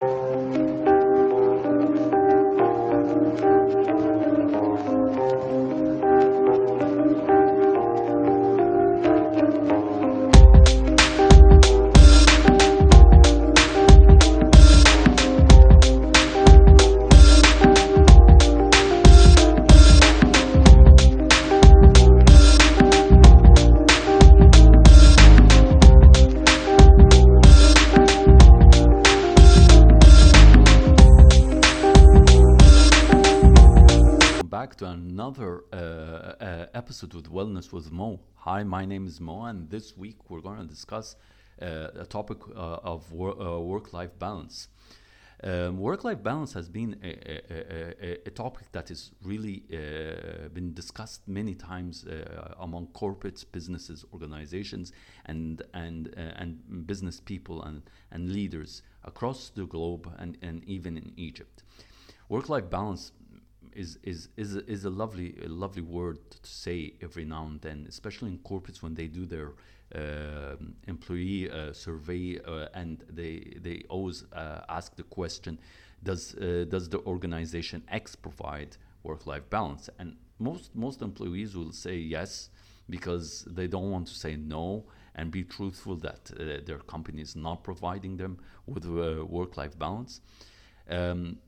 back another uh, uh, episode with Wellness with Mo. Hi, my name is Mo, and this week we're going to discuss uh, a topic uh, of wor- uh, work life balance. Um, work life balance has been a, a, a, a topic that has really uh, been discussed many times among corporates, businesses, organizations, and, and, and business people and, and leaders across the globe and, and even in Egypt. Work life balance is is is is a lovely a lovely word to say every now and then, especially in corporates when they do their uh, employee uh, survey uh, and they they always uh, ask the question, does uh, does the organization X provide work-life balance? And most most employees will say yes because they don't want to say no and be truthful that uh, their company is not providing them with work-life balance. Um,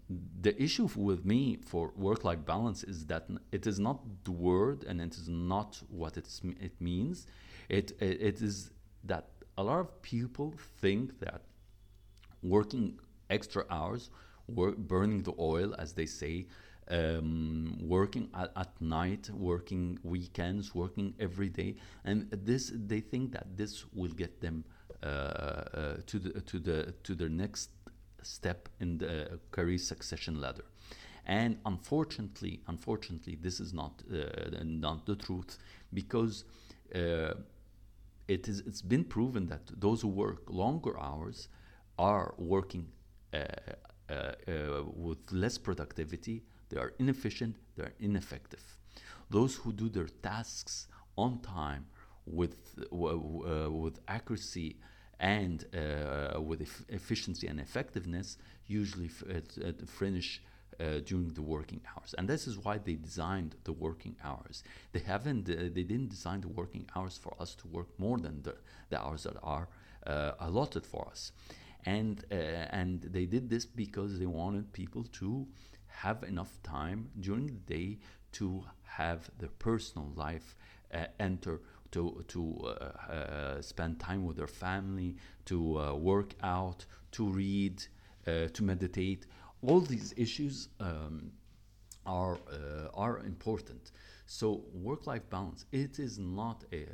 the issue with me for work-life balance is that it is not the word and it is not what it means. It, it, it is that a lot of people think that working extra hours, work, burning the oil, as they say, um, working at, at, night, working weekends, working every day, and this they think that this will get them uh, uh, to the to the to their next step in the career succession ladder. And unfortunately, unfortunately, this is not uh, not the truth because uh, it is it's been proven that those who work longer hours are working uh, uh, uh with less productivity. They are inefficient. They are ineffective. Those who do their tasks on time with uh, with accuracy and uh, with ef- efficiency and effectiveness, usually f- uh, finish uh, during the working hours, and this is why they designed the working hours. They haven't, uh, they didn't design the working hours for us to work more than the, the hours that are uh, allotted for us, and uh, and they did this because they wanted people to have enough time during the day to have their personal life enter to to uh, uh, spend time with their family, to uh, work out, to read, to meditate. All these issues um, are are important. So work-life balance, it is not a,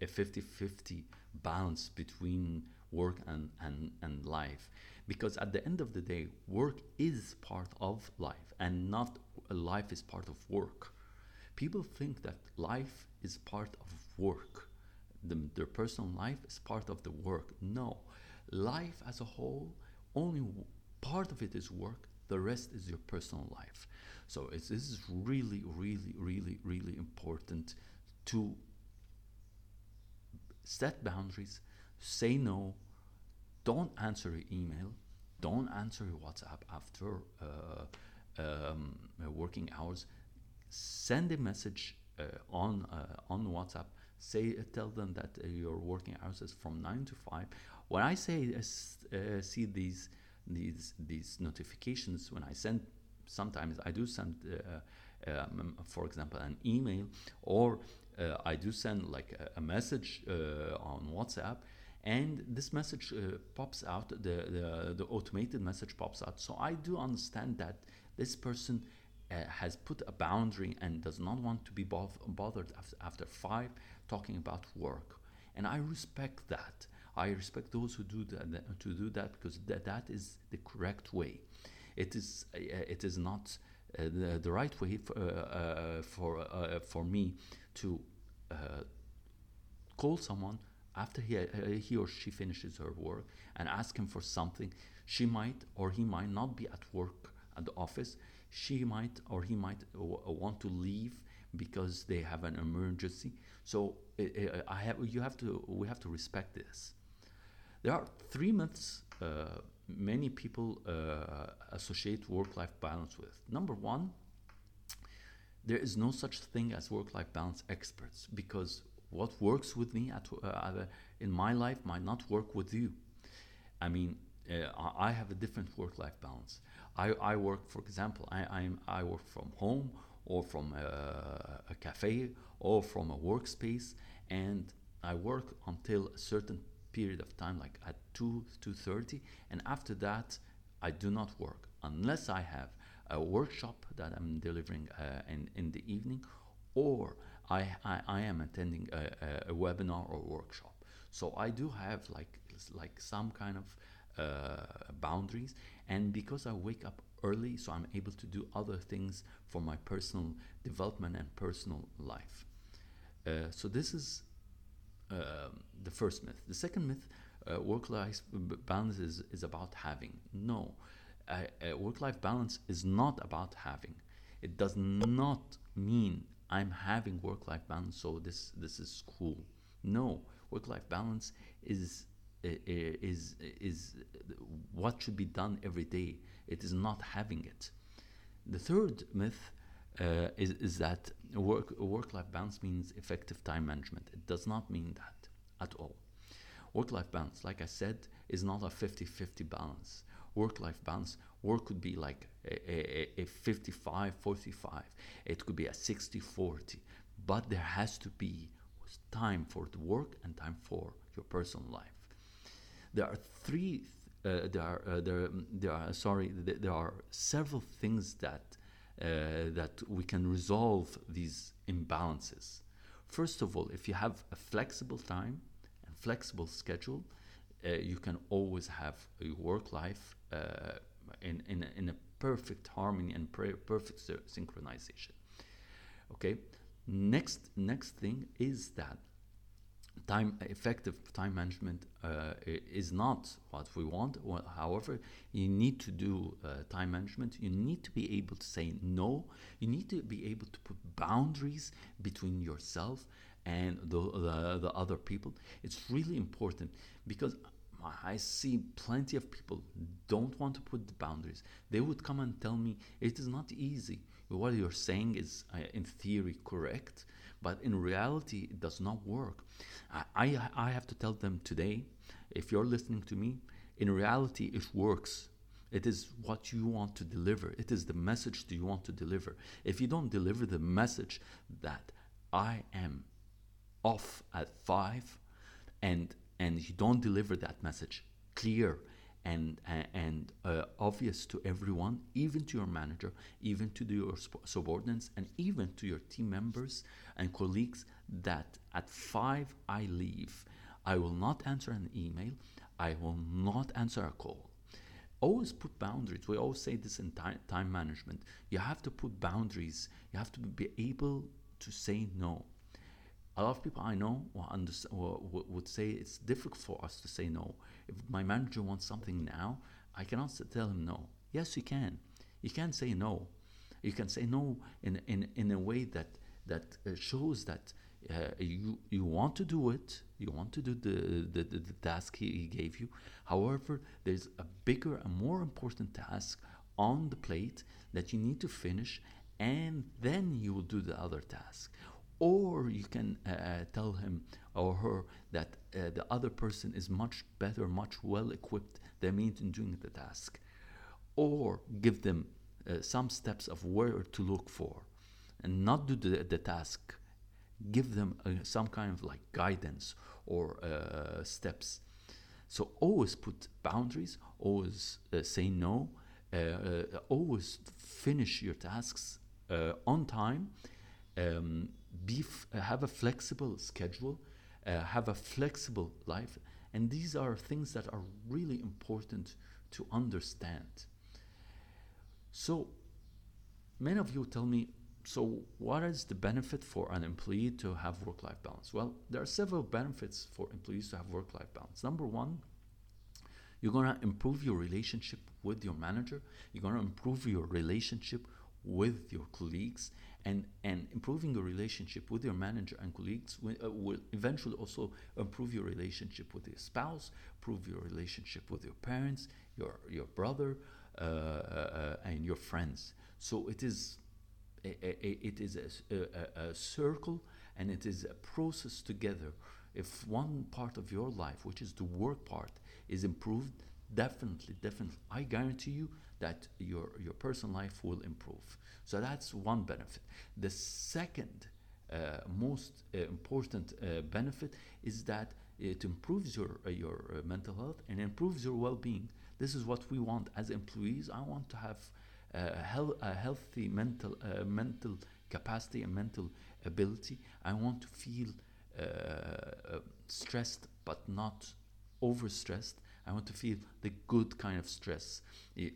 a, 50-50 balance between work and, and, and life. Because at the end of the day, work is part of life and not life is part of work. People think that life is part of work. The, their personal life is part of the work. No, life as a whole, only part of it is work, the rest is your personal life. So this is really, really, really, really important to set boundaries, say no, don't answer your email, don't answer your WhatsApp after uh, um, working hours. Send a message uh, on uh, on WhatsApp. Say uh, tell them that your working hours is from nine to five. When I say see these these these notifications, when I send sometimes I do send. Um, for example, an email, or uh, I do send like a, a message uh, on WhatsApp, and this message uh, pops out, the, the, the automated message pops out. So I do understand that this person uh, has put a boundary and does not want to be bothered after, five talking about work. And I respect that. I respect those who do that, to do that because that, that is the correct way. It is uh, it is not uh, the, the right way for uh, uh for, uh, for me to uh, call someone after he, he or she finishes her work and ask him for something. She might or he might not be at work at the office she might or he might want to leave because they have an emergency. So I have, you have to, we have to respect this. There are three myths uh, many people uh, associate work-life balance with. Number one, there is no such thing as work-life balance experts because what works with me at, uh, in my life might not work with you. I mean, uh, I have a different work-life balance. I, I work, for example, I, I'm, I work from home or from a, a cafe or from a workspace, and I work until a certain period of time, like at 2, 2.30, and after that, I do not work unless I have a workshop that I'm delivering uh, in, in the evening or I, I, I am attending a, a, webinar or workshop. So I do have like, like some kind of boundaries and because I wake up early so I'm able to do other things for my personal development and personal life. Uh, so this is uh, the first myth. The second myth, uh, work-life balance is, is about having. No, work-life balance is not about having. It does not mean I'm having work-life balance, so this this is cool. No, work-life balance is is is what should be done every day. It is not having it. The third myth uh, is, is that work work-life balance means effective time management. It does not mean that at all. Work-life balance, like I said, is not a 50-50 balance. Work-life balance, work could be like a, a, a 55 45 it could be a 60 40 but there has to be time for the work and time for your personal life there are three uh, there are uh, there, there are sorry there are several things that uh, that we can resolve these imbalances. First of all if you have a flexible time and flexible schedule uh, you can always have a work life uh, in, in, in a perfect harmony and perfect synchronization. Okay? Next next thing is that time effective time management uh, is not what we want however you need to do uh, time management you need to be able to say no you need to be able to put boundaries between yourself and the, the, the other people it's really important because I see plenty of people don't want to put the boundaries. They would come and tell me it is not easy. What you're saying is, uh, in theory, correct, but in reality, it does not work. I, I, I have to tell them today, if you're listening to me, in reality, it works. It is what you want to deliver. It is the message that you want to deliver. If you don't deliver the message that I am off at five and and you don't deliver that message clear and and uh, obvious to everyone, even to your manager, even to your subordinates, and even to your team members and colleagues, that at five I leave. I will not answer an email. I will not answer a call. Always put boundaries. We always say this in time, time management. You have to put boundaries. You have to be able to say no a lot of people I know would say it's difficult for us to say no. If my manager wants something now, I cannot tell him no. Yes, you can. You can say no. You can say no in, in, in a way that, that uh, shows that uh, you, you want to do it, you want to do the, the, the, the task he, he gave you. However, there's a bigger and more important task on the plate that you need to finish, and then you will do the other task or you can uh, uh, tell him or her that uh, the other person is much better, much well equipped than me in doing the task, or give them uh, some steps of where to look for, and not do the, the task. Give them uh, some kind of like guidance or uh, steps. So always put boundaries. Always say no. always finish your tasks on time. Um, be f- uh, have a flexible schedule, uh, have a flexible life, and these are things that are really important to understand. So, many of you tell me, so what is the benefit for an employee to have work-life balance? Well, there are several benefits for employees to have work-life balance. Number one, you're going to improve your relationship with your manager. You're going to improve your relationship with your colleagues and and improving your relationship with your manager and colleagues will, uh, will eventually also improve your relationship with your spouse improve your relationship with your parents your your brother, uh, uh, and your friends. So it is a, a, it is a, a, a circle and it is a process together. If one part of your life, which is the work part, is improved, definitely, definitely, I guarantee you that your your personal life will improve. So that's one benefit. The second uh, most uh, important uh, benefit is that it improves your uh, your uh, mental health and improves your well-being. This is what we want as employees. I want to have uh, hel- a healthy mental mental capacity and mental ability. I want to feel stressed but not overstressed. I want to feel the good kind of stress.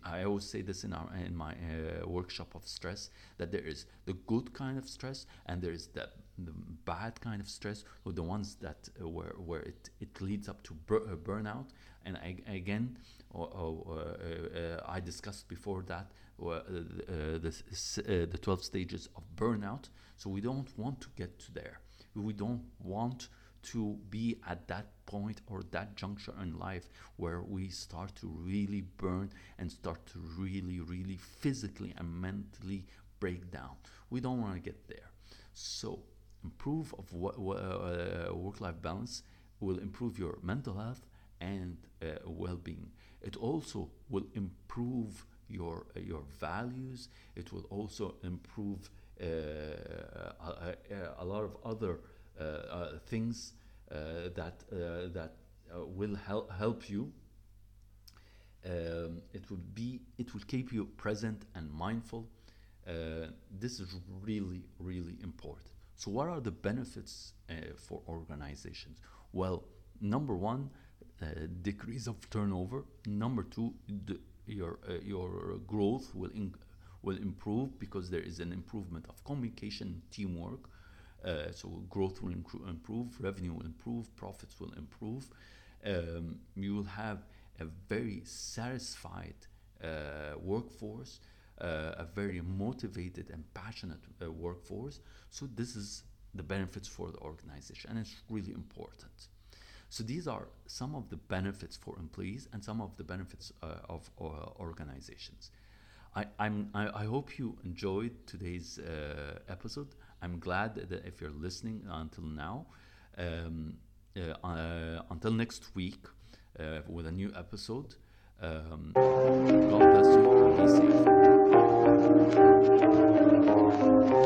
I always say this in our in my uh, workshop of stress that there is the good kind of stress and there is the, the bad kind of stress, or the ones that uh, where where it, it leads up to bur- uh, burnout. And I, again, or, or, uh, I discussed before that uh, the uh, the 12 stages of burnout. So we don't want to get to there. We don't want to be at that point or that juncture in life where we start to really burn and start to really, really physically and mentally break down. We don't want to get there. So, improve of uh, work-life balance will improve your mental health and uh, well-being. It also will improve your uh, your values. It will also improve uh, a, a, lot of other things uh, that that will help help you. Um, it will be it will keep you present and mindful. this is really really important. So, what are the benefits for organizations? Well, number one, uh, decrease of turnover. Number two, the, your uh, your growth will will improve because there is an improvement of communication, teamwork. Uh, so growth will improve, revenue will improve, profits will improve. Um, you will have a very satisfied uh, workforce, uh, a very motivated and passionate uh, workforce. So this is the benefits for the organization, and it's really important. So these are some of the benefits for employees and some of the benefits uh, of organizations. I, I'm, I, I, hope you enjoyed today's episode. I'm glad that if you're listening uh, until now, um, uh, uh until next week uh, with a new episode. Um, God bless you. Be safe.